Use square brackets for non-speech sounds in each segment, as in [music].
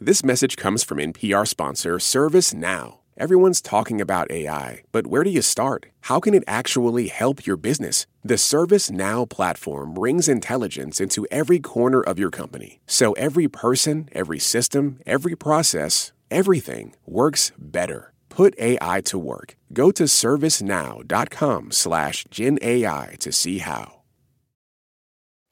This message comes from NPR sponsor ServiceNow. Everyone's talking about AI, but where do you start? How can it actually help your business? The ServiceNow platform brings intelligence into every corner of your company. So every person, every system, every process, everything works better. Put AI to work. Go to servicenow.com slash GenAI to see how.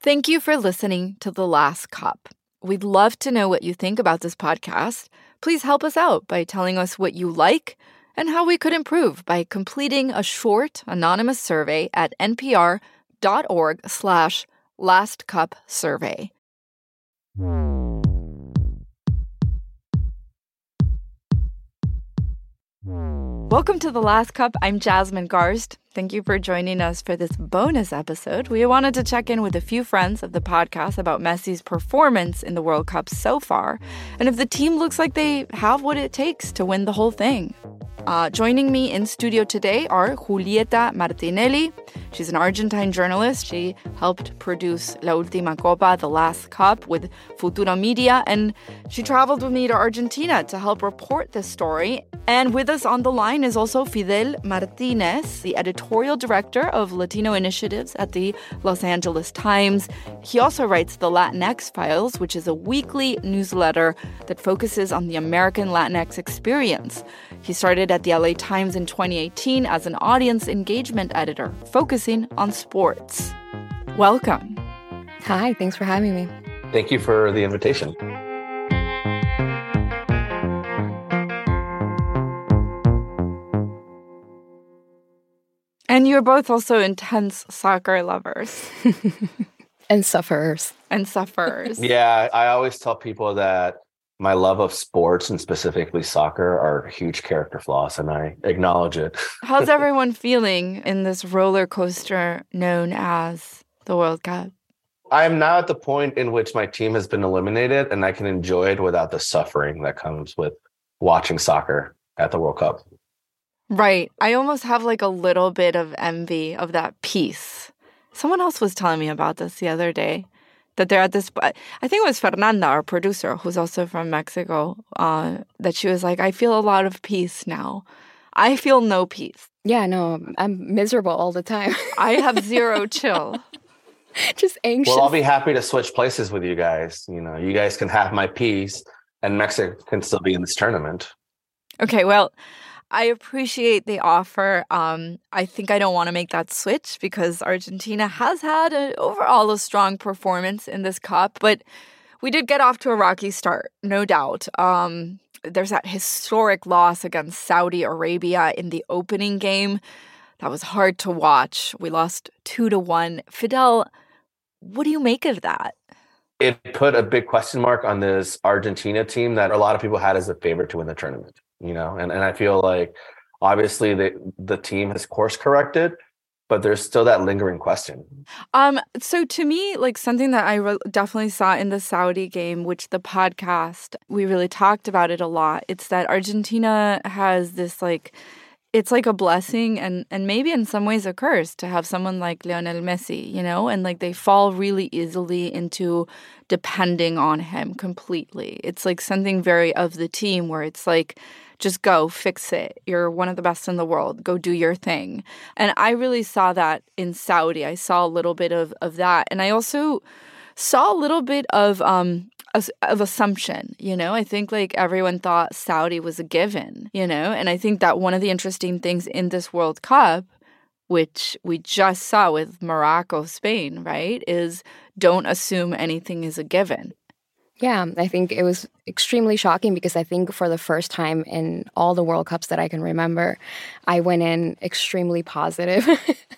Thank you for listening to The Last Cup. We'd love to know what you think about this podcast. Please help us out by telling us what you like and how we could improve by completing a short anonymous survey at npr.org slash lastcupsurvey. Welcome to The Last Cup. I'm Jasmine Garsd. Thank you for joining us for this bonus episode. We wanted to check in with a few friends of the podcast about Messi's performance in the World Cup so far and if the team looks like they have what it takes to win the whole thing. Uh, joining me in studio today are Julieta Martinelli. She's an Argentine journalist. She helped produce La Última Copa, The Last Cup, with Futuro Media, and she traveled with me to Argentina to help report this story. And with us on the line is also Fidel Martinez, the editorial director of Latino initiatives at the Los Angeles Times. He also writes the Latinx Files, which is a weekly newsletter that focuses on the American Latinx experience. He started at the LA Times in 2018 as an audience engagement editor, focusing on sports. Welcome. Hi, thanks for having me. Thank you for the invitation. And you're both also intense soccer lovers. [laughs] and sufferers. And sufferers. yeah, I always tell people that my love of sports and specifically soccer are huge character flaws and I acknowledge it. How's [laughs] everyone feeling in this roller coaster known as the World Cup? I am now at the point in which my team has been eliminated and I can enjoy it without the suffering that comes with watching soccer at the World Cup. Right. I almost have like a little bit of envy of that peace. Someone else was telling me about this the other day that they're at this i think it was fernanda our producer who's also from mexico uh, that she was like i feel a lot of peace now. I feel no peace. Yeah no i'm miserable all the time. I have zero [laughs] chill. Just anxious. Well i'll be happy to switch places with you guys. You know you guys can have my peace and mexico can still be in this tournament. Okay well I appreciate the offer. Um, I think I don't want to make that switch because Argentina has had a, overall a strong performance in this cup, but we did get off to a rocky start, no doubt. Um, there's that historic loss against Saudi Arabia in the opening game. That was hard to watch. We lost two to one. Fidel, what do you make of that? It put a big question mark on this Argentina team that a lot of people had as a favorite to win the tournament you know, and, and I feel like obviously the the team has course corrected, but there's still that lingering question. Um, so to me, like something that I re- definitely saw in the Saudi game, which the podcast we really talked about it a lot. It's that Argentina has this like it's like a blessing and and maybe in some ways a curse to have someone like Lionel Messi, you know, and like they fall really easily into depending on him completely. It's like something very of the team where it's like just go fix it. You're one of the best in the world. Go do your thing. And I really saw that in Saudi. I saw a little bit of, of that. And I also saw a little bit of um of assumption, you know? I think like everyone thought Saudi was a given, you know? And I think that one of the interesting things in this World Cup which we just saw with Morocco, Spain, right? Is don't assume anything is a given. Yeah, I think it was extremely shocking because I think for the first time in all the World Cups that I can remember, I went in extremely positive,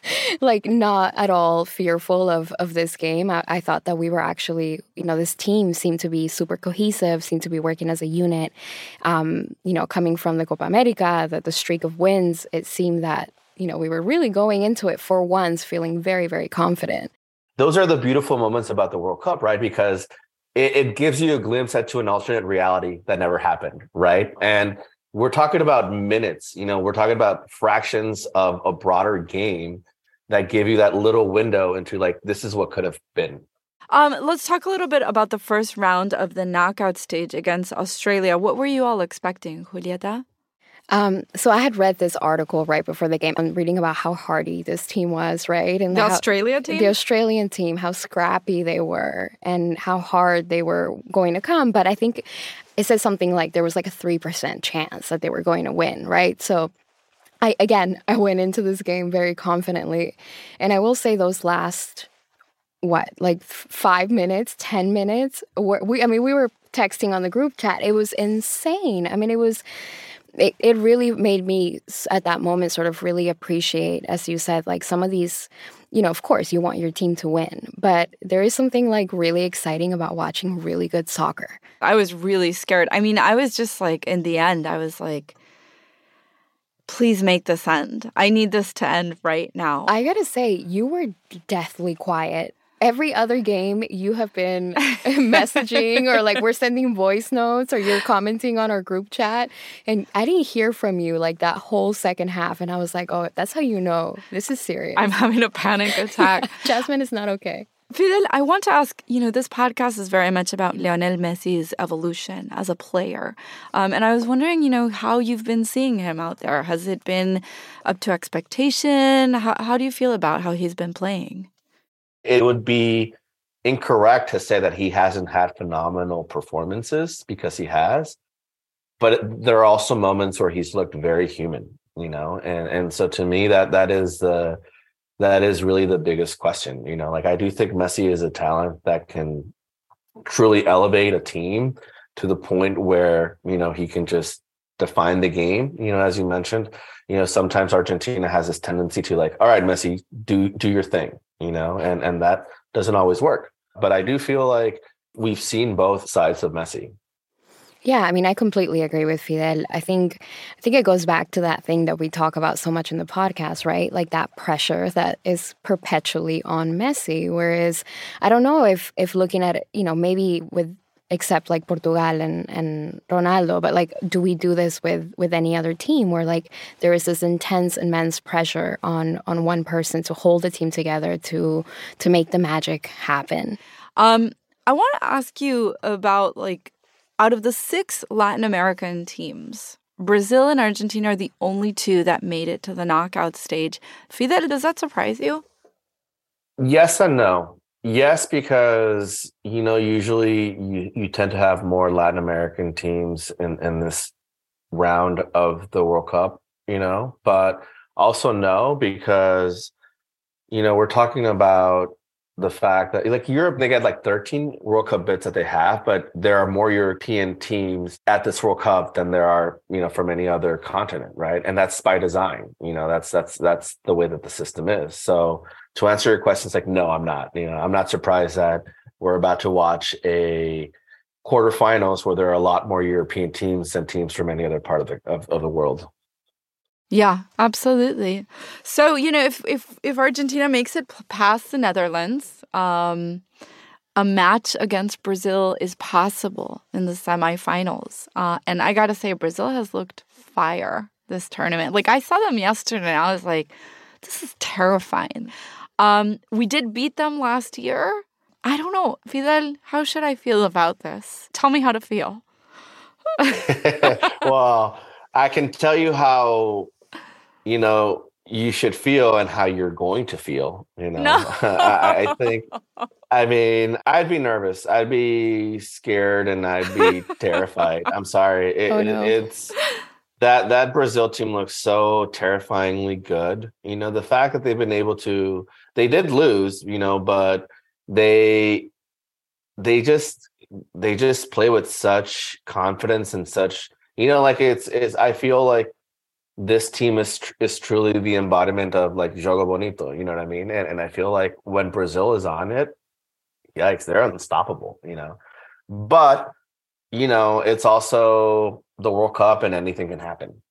[laughs] like not at all fearful of, of this game. I, I, thought that we were actually, you know, this team seemed to be super cohesive, seemed to be working as a unit. Um, you know, coming from the Copa America, the, the streak of wins, it seemed that, you know, we were really going into it for once feeling very, very confident. Those are the beautiful moments about the World Cup, right? Because it, it gives you a glimpse into an alternate reality that never happened, right? And we're talking about minutes, you know, we're talking about fractions of a broader game that give you that little window into like this is what could have been. Um, let's talk a little bit about the first round of the knockout stage against Australia. What were you all expecting, Julieta? Um, so I had read this article right before the game. I'm reading about how hardy this team was, right? And the how, Australia team, the Australian team, how scrappy they were, and how hard they were going to come. But I think it says something like there was like a three percent chance that they were going to win, right? So I again [laughs] I went into this game very confidently, and I will say those last what like five minutes, ten minutes. We I mean we were texting on the group chat. It was insane. I mean it was it, it really made me at that moment sort of really appreciate as you said like some of these you know of course you want your team to win but there is something like really exciting about watching really good soccer. I was really scared. I mean i was just like in the end i was like please make this end. I need this to end right now. I gotta say you were deathly quiet every other game you have been [laughs] messaging or like we're sending voice notes or you're commenting on our group chat and I didn't hear from you like that whole second half and I was like, "Oh, that's how you know this is serious." I'm having a panic [laughs] attack. Jasmine is not okay. Fidel, I want to ask you know, this podcast is very much about Lionel Messi's evolution as a player. Um, and I was wondering, you know, how you've been seeing him out there. Has it been up to expectation? How, how do you feel about how he's been playing? It would be incorrect to say that he hasn't had phenomenal performances because he has but there are also moments where he's looked very human you know and and so to me that that is the that is really the biggest question you know like i do think messi is a talent that can truly elevate a team to the point where you know he can just define the game you know as you mentioned. You know sometimes argentina has this tendency to like all right messi do do your thing you know, and and that doesn't always work. But I do feel like we've seen both sides of Messi. Yeah, I mean, I completely agree with Fidel. I think, I think it goes back to that thing that we talk about so much in the podcast, right? Like that pressure that is perpetually on Messi. Whereas, I don't know if if looking at it, you know, maybe with except like Portugal and, and Ronaldo. But like, do we do this with with any other team where like there is this intense, immense pressure on on one person to hold the team together to to make the magic happen? Um, I want to ask you about like out of the six Latin American teams. Brazil and Argentina are the only two that made it to the knockout stage. Fidel, does that surprise you? Yes and no. Yes, because you know usually you, you tend to have more Latin American teams in, in this round of the World Cup, you know, but also no because you know we're talking about the fact that like Europe they get like 13 World Cup bits that they have, but there are more European teams at this World Cup than there are, you know, from any other continent, right? And that's by design. You know, that's that's that's the way that the system is. So to answer your question, it's like, no, I'm not. You know, I'm not surprised that we're about to watch a quarterfinals where there are a lot more European teams than teams from any other part of the of, of the world. Yeah, absolutely. So you know, if if if Argentina makes it past the Netherlands, um, a match against Brazil is possible in the semifinals. Uh, and I gotta say, Brazil has looked fire this tournament. Like I saw them yesterday, and I was like, this is terrifying. Um, we did beat them last year. I don't know, Fidel. How should I feel about this? Tell me how to feel. [laughs] well, I can tell you how you know you should feel and how you're going to feel. You know, [laughs] no. I, I think. I mean, I'd be nervous. I'd be scared, and I'd be terrified. I'm sorry. [laughs] Oh, it, oh, no. it's that that Brazil team looks so terrifyingly good. You know, the fact that they've been able to they did lose, you know, but they they just they just play with such confidence and such you know like it's it's I feel like this team is is truly the embodiment of like jogo bonito, you know what I mean? And and I feel like when Brazil is on it, yikes, they're unstoppable, you know. But you know, it's also the World Cup and anything can happen.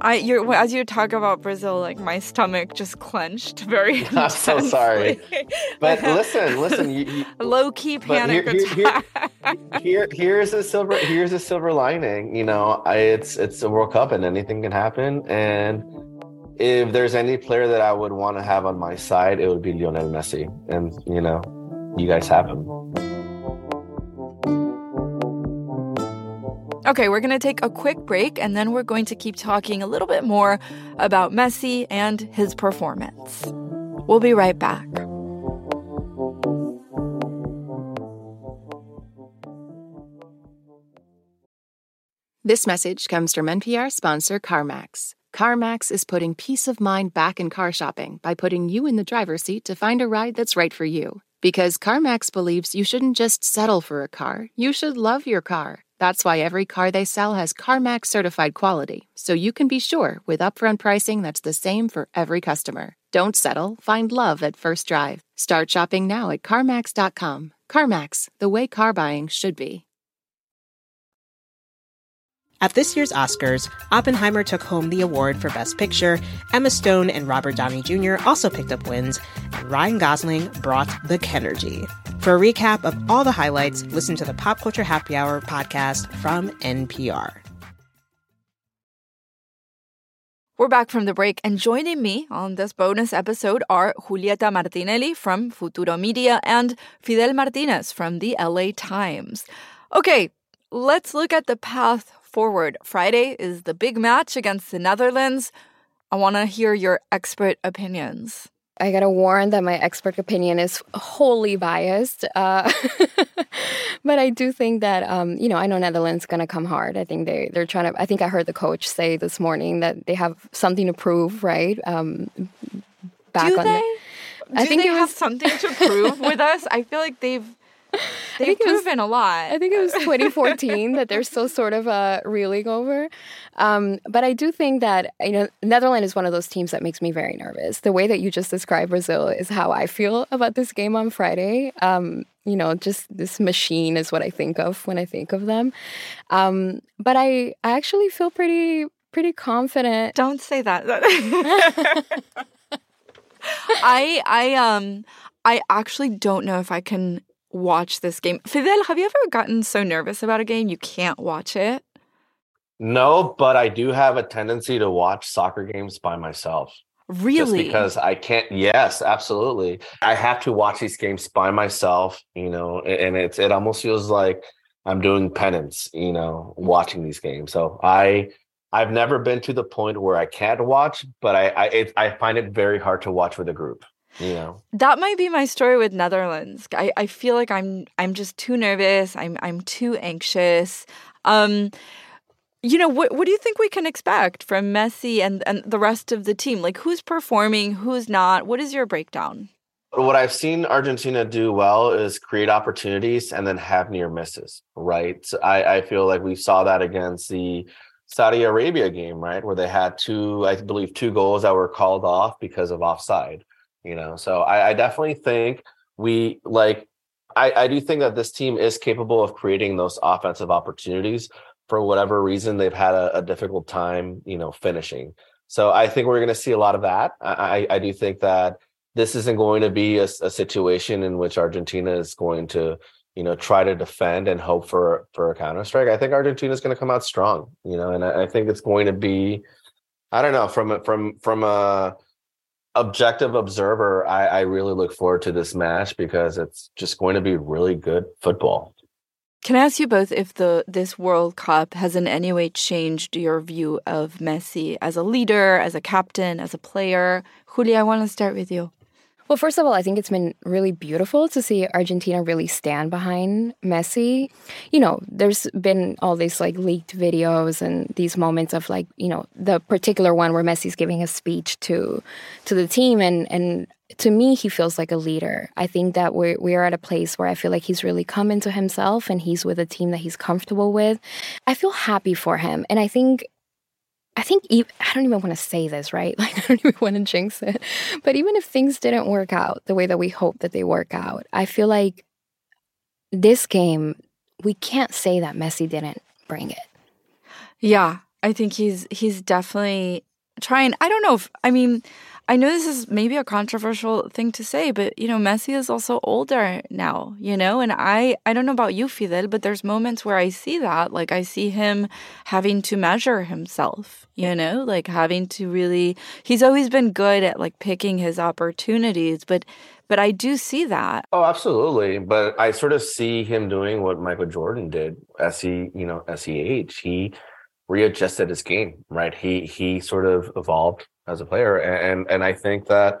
I you as you talk about Brazil, like my stomach just clenched very. [laughs] I'm so sorry, but [laughs] listen, listen. You, you, [laughs] low key panic here, here, here, here, here's a silver. Here's a silver lining. You know, I, it's it's a World Cup and anything can happen, and if there's any player that I would want to have on my side, it would be Lionel Messi. And, you know, you guys have him. Okay, we're going to take a quick break and then we're going to keep talking a little bit more about Messi and his performance. We'll be right back. This message comes from NPR sponsor CarMax. CarMax is putting peace of mind back in car shopping by putting you in the driver's seat to find a ride that's right for you. Because CarMax believes you shouldn't just settle for a car, you should love your car. That's why every car they sell has CarMax certified quality, so you can be sure with upfront pricing that's the same for every customer. Don't settle, find love at first drive. Start shopping now at CarMax.com. CarMax, the way car buying should be. At this year's Oscars, Oppenheimer took home the award for Best Picture. Emma Stone and Robert Downey Jr. also picked up wins, and Ryan Gosling brought the Kenergy. For a recap of all the highlights, listen to the Pop Culture Happy Hour podcast from NPR. We're back from the break, and joining me on this bonus episode are Julieta Martinelli from Futuro Media and Fidel Martinez from the LA Times. Okay, let's look at the path forward. Friday is the big match against the Netherlands. I want to hear your expert opinions. I gotta warn that my expert opinion is wholly biased, uh, [laughs] but I do think that um, you know I know Netherlands gonna come hard. I think they they're trying to. I think I heard the coach say this morning that they have something to prove, right? Um, back do on they? The, I think they it was, have something to prove with [laughs] us. I feel like they've [laughs] They've proven was, a lot. I think it was [laughs] 2014 that they're still sort of uh, reeling over. Um, but I do think that you know Netherlands is one of those teams that makes me very nervous. The way that you just described Brazil is how I feel about this game on Friday. Um, you know, just this machine is what I think of when I think of them. Um, but I, I actually feel pretty pretty confident. Don't say that. [laughs] I I um I actually don't know if I can watch this game. Fidel, have you ever gotten so nervous about a game you can't watch it? No, but I do have a tendency to watch soccer games by myself. Really? Just because I can't. Yes, absolutely. I have to watch these games by myself, you know, and it's it almost feels like I'm doing penance, you know, watching these games. So I I've never been to the point where I can't watch, but I I, it, I find it very hard to watch with a group you know that might be my story with netherlands. I, I feel like i'm i'm just too nervous. I'm i'm too anxious. Um you know what what do you think we can expect from messi and and the rest of the team? Like who's performing who's not? What is your breakdown? What I've seen Argentina do well is create opportunities and then have near misses, right? So I, I feel like we saw that against the Saudi Arabia game, right? Where they had two, I believe, two goals that were called off because of offside you know so I, I definitely think we like I, I do think that this team is capable of creating those offensive opportunities for whatever reason they've had a, a difficult time you know finishing. So i think we're going to see a lot of that. I i do think that this isn't going to be a, a situation in which argentina is going to you know try to defend and hope for for a counter strike i think argentina is going to come out strong you know and I, I think it's going to be i don't know from from from a objective observer, I, I really look forward to this match because it's just going to be really good football. Can I ask you both if the this World Cup has in any way changed your view of Messi as a leader, as a captain, as a player? Julia, I want to start with you. Well, first of all, I think it's been really beautiful to see Argentina really stand behind Messi. You know, there's been all these like leaked videos and these moments of like, you know, the particular one where Messi's giving a speech to to the team and and to me he feels like a leader. I think that we're we're at a place where I feel like he's really come into himself and he's with a team that he's comfortable with. I feel happy for him. And I think I think even, I don't even want to say this, right? [laughs] Like I don't even want to jinx it. But even if things didn't work out the way that we hope that they work out, I feel like this game we can't say that Messi didn't bring it. Yeah, I think he's he's definitely trying. I don't know if I mean I know this is maybe a controversial thing to say, but you know, Messi is also older now, you know, and I I don't know about you, Fidel, but there's moments where I see that, like I see him having to measure himself, you know, like having to really he's always been good at like picking his opportunities, but but I do see that. Oh, absolutely. But I sort of see him doing what Michael Jordan did as he, you know, as he aged. He readjusted his game, right? He he sort of evolved as a player. And and I think that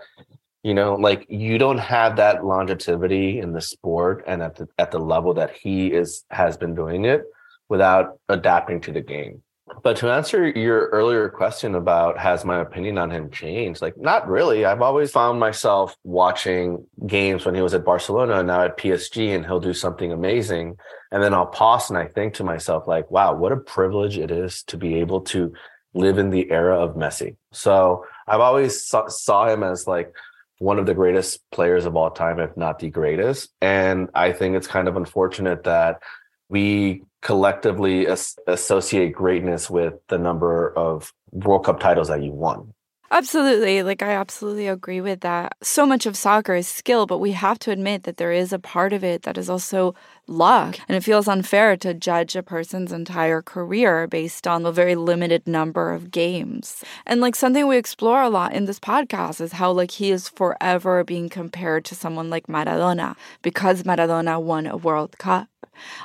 you know, like you don't have that longevity in the sport and at the at the level that he is has been doing it without adapting to the game. But to answer your earlier question about has my opinion on him changed? Like, not really. I've always found myself watching games when he was at Barcelona and now at PSG, and he'll do something amazing. And then I'll pause and I think to myself, like, wow, what a privilege it is to be able to live in the era of Messi. So I've always saw, saw him as like one of the greatest players of all time, if not the greatest. And I think it's kind of unfortunate that we collectively as- associate greatness with the number of World Cup titles that you won. Absolutely. Like, I absolutely agree with that. So much of soccer is skill, but we have to admit that there is a part of it that is also luck. And it feels unfair to judge a person's entire career based on the very limited number of games. And like something we explore a lot in this podcast is how like he is forever being compared to someone like Maradona because Maradona won a World Cup.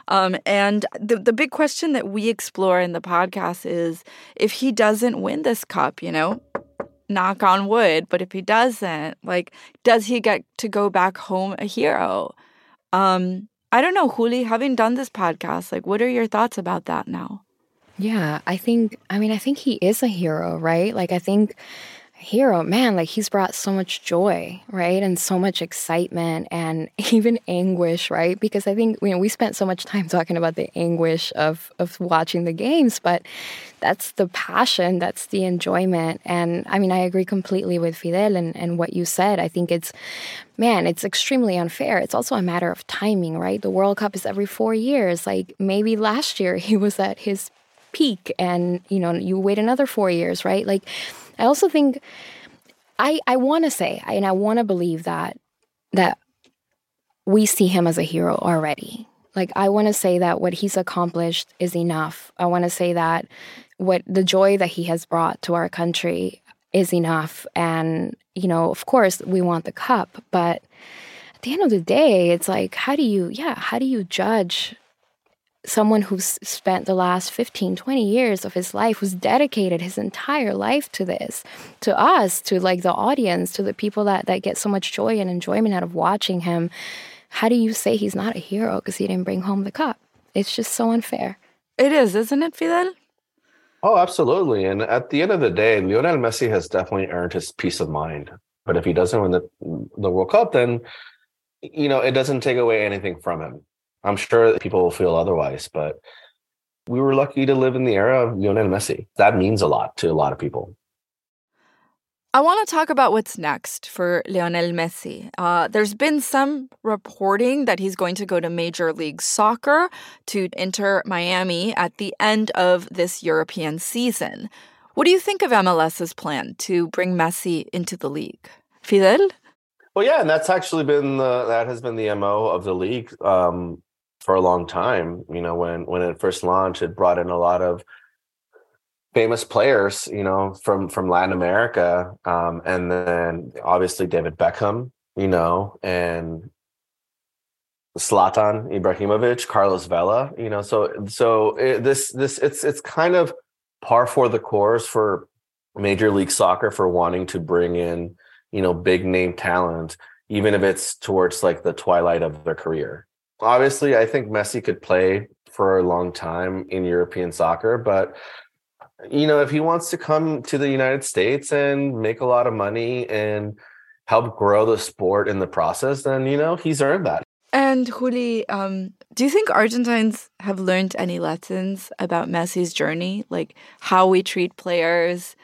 Um, and the, the big question that we explore in the podcast is if he doesn't win this cup, you know, knock on wood, but if he doesn't, like, does he get to go back home a hero? Um, I don't know, Juli, having done this podcast, like, what are your thoughts about that now? Yeah, I think, I mean, I think he is a hero, right? Like, I think hero, man, like he's brought so much joy, right? And so much excitement and [laughs] even anguish, right? Because I think you know we spent so much time talking about the anguish of of watching the games, but that's the passion, that's the enjoyment. And I mean, I agree completely with Fidel and, and what you said. I think it's man, it's extremely unfair. It's also a matter of timing, right? The World Cup is every four years. Like maybe last year [laughs] he was at his peak and you know, you wait another four years, right? Like I also think I I want to say and I want to believe that that we see him as a hero already. Like I want to say that what he's accomplished is enough. I want to say that what the joy that he has brought to our country is enough and you know, of course, we want the cup, but at the end of the day, it's like how do you yeah, how do you judge someone who's spent the last 15 20 years of his life who's dedicated his entire life to this to us to like the audience to the people that that get so much joy and enjoyment out of watching him how do you say he's not a hero because he didn't bring home the cup? It's just so unfair. It is isn't it fidel? Oh absolutely and at the end of the day lionel messi has definitely earned his peace of mind but if he doesn't win the the world cup then you know it doesn't take away anything from him I'm sure people will feel otherwise, but we were lucky to live in the era of Lionel Messi. That means a lot to a lot of people. I want to talk about what's next for Lionel Messi. Uh, there's been some reporting that he's going to go to Major League Soccer to Inter Miami at the end of this European season. What do you think of MLS's plan to bring Messi into the league? Fidel? Well, yeah, and that's actually been the that has been the mo of the league. Um, for a long time. You know, when when it first launched, it brought in a lot of famous players, you know, from from Latin America, um, and then obviously David Beckham, you know, and Zlatan Ibrahimovic, Carlos Vela, you know, so so it, this this it's it's kind of par for the course for Major League Soccer for wanting to bring in, you know, big name talent, even if it's towards like the twilight of their career. Obviously, I think Messi could play for a long time in European soccer, but you know, if he wants to come to the United States and make a lot of money and help grow the sport in the process, then you know, he's earned that. And Juli, um, do you think Argentines have learned any lessons about Messi's journey, like how we treat players,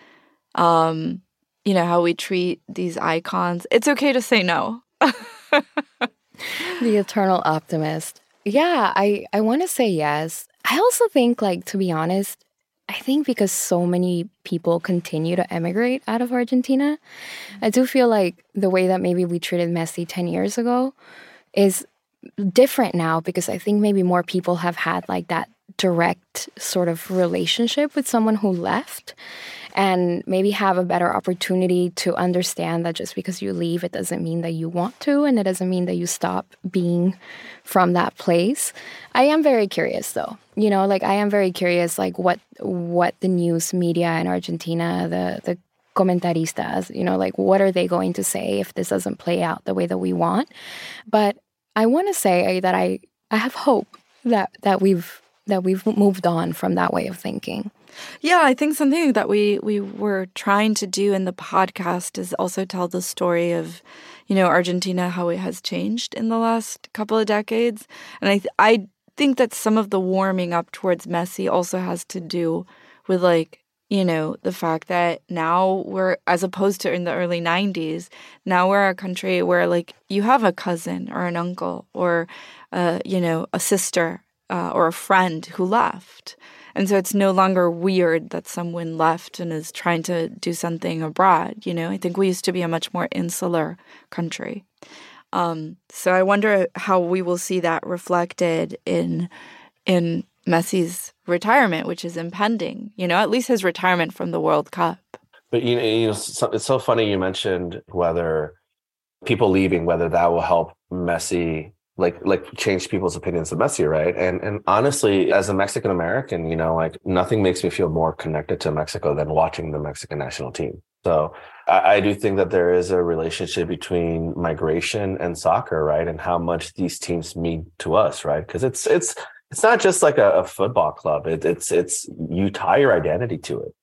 um, you know, how we treat these icons? It's okay to say no. [laughs] [laughs] the eternal optimist. Yeah, I I want to say yes. I also think like to be honest, I think because so many people continue to emigrate out of Argentina, I do feel like the way that maybe we treated Messi 10 years ago is different now because I think maybe more people have had like that direct sort of relationship with someone who left and maybe have a better opportunity to understand that just because you leave it doesn't mean that you want to and it doesn't mean that you stop being from that place. I am very curious though. You know like i am very curious like what what the news media in argentina the the comentaristas you know like what are they going to say if this doesn't play out the way that we want? But i want to say that i i have hope that that we've that we've moved on from that way of thinking yeah, I think something that we we were trying to do in the podcast is also tell the story of, you know, Argentina how it has changed in the last couple of decades, and I I think that some of the warming up towards Messi also has to do with like you know the fact that now we're as opposed to in the early 90s now we're a country where like you have a cousin or an uncle or uh, you know a sister uh, or a friend who left and so it's no longer weird that someone left and is trying to do something abroad. You know, I think we used to be a much more insular country. Um, so I wonder how we will see that reflected in in Messi's retirement, which is impending. You know, at least his retirement from the World Cup. But you know, you know, it's so funny you mentioned whether people leaving, whether that will help Messi like like change people's opinions of Messi, right? And and honestly, as a Mexican American, you know, like nothing makes me feel more connected to Mexico than watching the Mexican national team. So I, I do think that there is a relationship between migration and soccer, right? And how much these teams mean to us, right? Because it's it's it's not just like a, a football club. It, it's it's you tie your identity to it.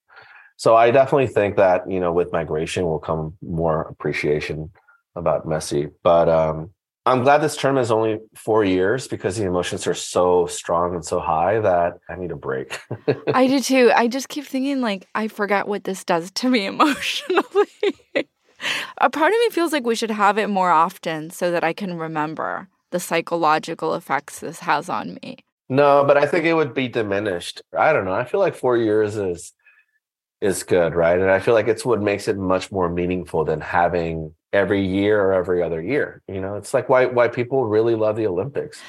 So I definitely think that you know with migration will come more appreciation about Messi, but um I'm glad this term is only four years because the emotions are so strong and so high that I need a break. [laughs] I do too. I just keep thinking, like, I forget what this does to me [laughs] emotionally. a part of me feels like we should have it more often so that I can remember the psychological effects this has on me. No, but I think it would be diminished. I don't know. I feel like four years is is good, right? And I feel like it's what makes it much more meaningful than having every year or every other year. You know, it's like why why people really love the Olympics.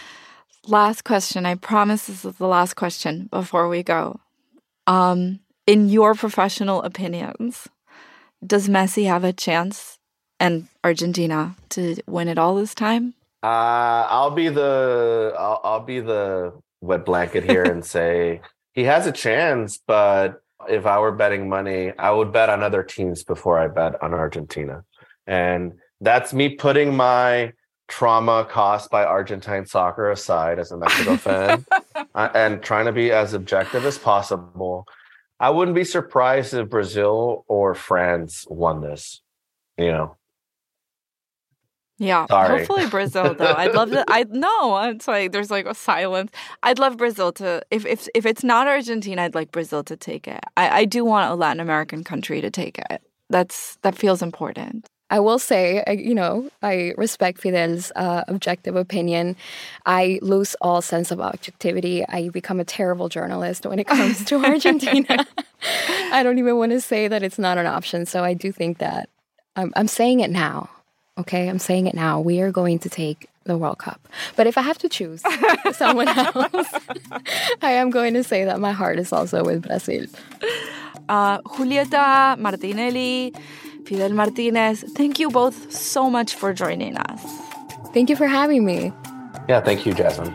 Last question. I promise this is the last question before we go. Um, in your professional opinions, does Messi have a chance and Argentina to win it all this time? Uh, I'll be the I'll, I'll be the wet blanket here and [laughs] say he has a chance, but if I were betting money, I would bet on other teams before I bet on Argentina. And that's me putting my trauma caused by Argentine soccer aside as a Mexico fan [laughs] uh, and trying to be as objective as possible. I wouldn't be surprised if Brazil or France won this, you know. Yeah, Sorry. hopefully Brazil though. I'd love to. I know it's like there's like a silence. I'd love Brazil to. If if if it's not Argentina, I'd like Brazil to take it. I I do want a Latin American country to take it. That's that feels important. I will say, you know, I respect Fidel's uh, objective opinion. I lose all sense of objectivity. I become a terrible journalist when it comes to [laughs] Argentina. [laughs] I don't even want to say that it's not an option. So I do think that I'm, I'm saying it now. Okay, I'm saying it now. We are going to take the World Cup. But if I have to choose [laughs] someone else, I am going to say that my heart is also with Brazil. Uh, Julieta Martinelli Fidel Martinez, thank you both so much for joining us. Thank you for having me. Yeah, thank you, Jasmine.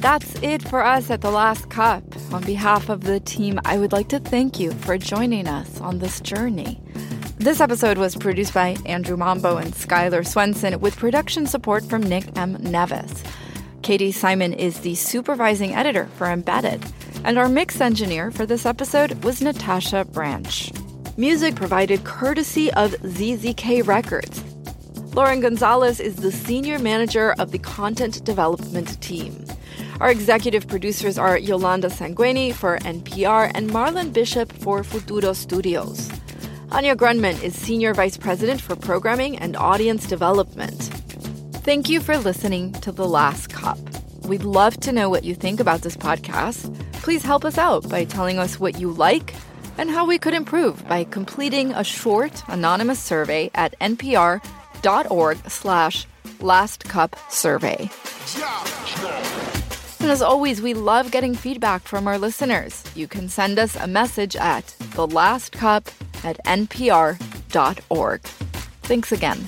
That's it for us at The Last Cup. On behalf of the team, I would like to thank you for joining us on this journey. This episode was produced by Andrew Mambo and Skylar Swenson with production support from Nick M. Nevis. Katie Simon is the supervising editor for Embedded. And our mix engineer for this episode was Natasha Branch. Music provided courtesy of ZZK Records. Lauren Gonzalez is the senior manager of the content development team. Our executive producers are Yolanda Sangweni for NPR and Marlon Bishop for Futuro Studios. Anya Grundmann is Senior Vice President for Programming and Audience Development. Thank you for listening to The Last Cup. We'd love to know what you think about this podcast. Please help us out by telling us what you like and how we could improve by completing a short anonymous survey at npr.org slash lastcupsurvey. And as always, we love getting feedback from our listeners. You can send us a message at thelastcup at npr.org. Thanks again.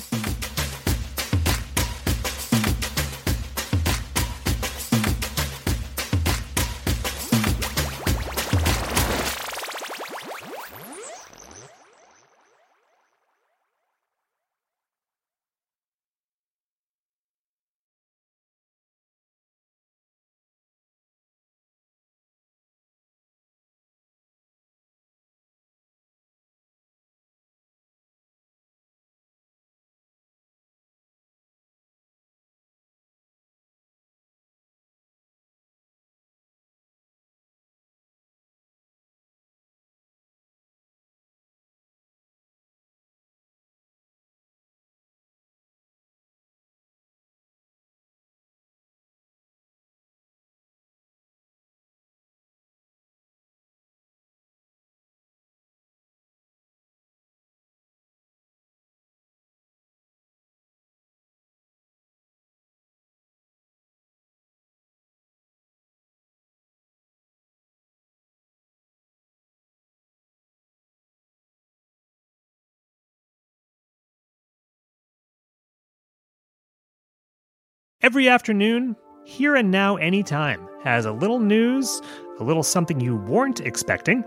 Every afternoon, Here and Now Anytime has a little news, a little something you weren't expecting,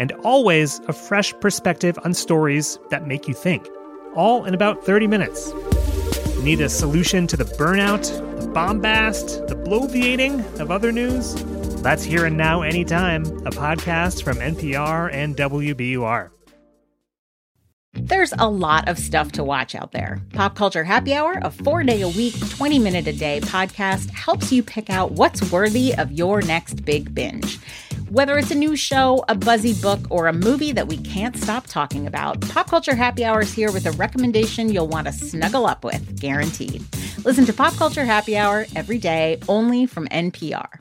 and always a fresh perspective on stories that make you think, all in about 30 minutes. Need a solution to the burnout, the bombast, the bloviating of other news? That's Here and Now Anytime, a podcast from NPR and WBUR. There's a lot of stuff to watch out there. Pop Culture Happy Hour, a four day a week, 20 minute a day podcast, helps you pick out what's worthy of your next big binge. Whether it's a new show, a buzzy book, or a movie that we can't stop talking about, Pop Culture Happy Hour is here with a recommendation you'll want to snuggle up with, guaranteed. Listen to Pop Culture Happy Hour every day, only from NPR.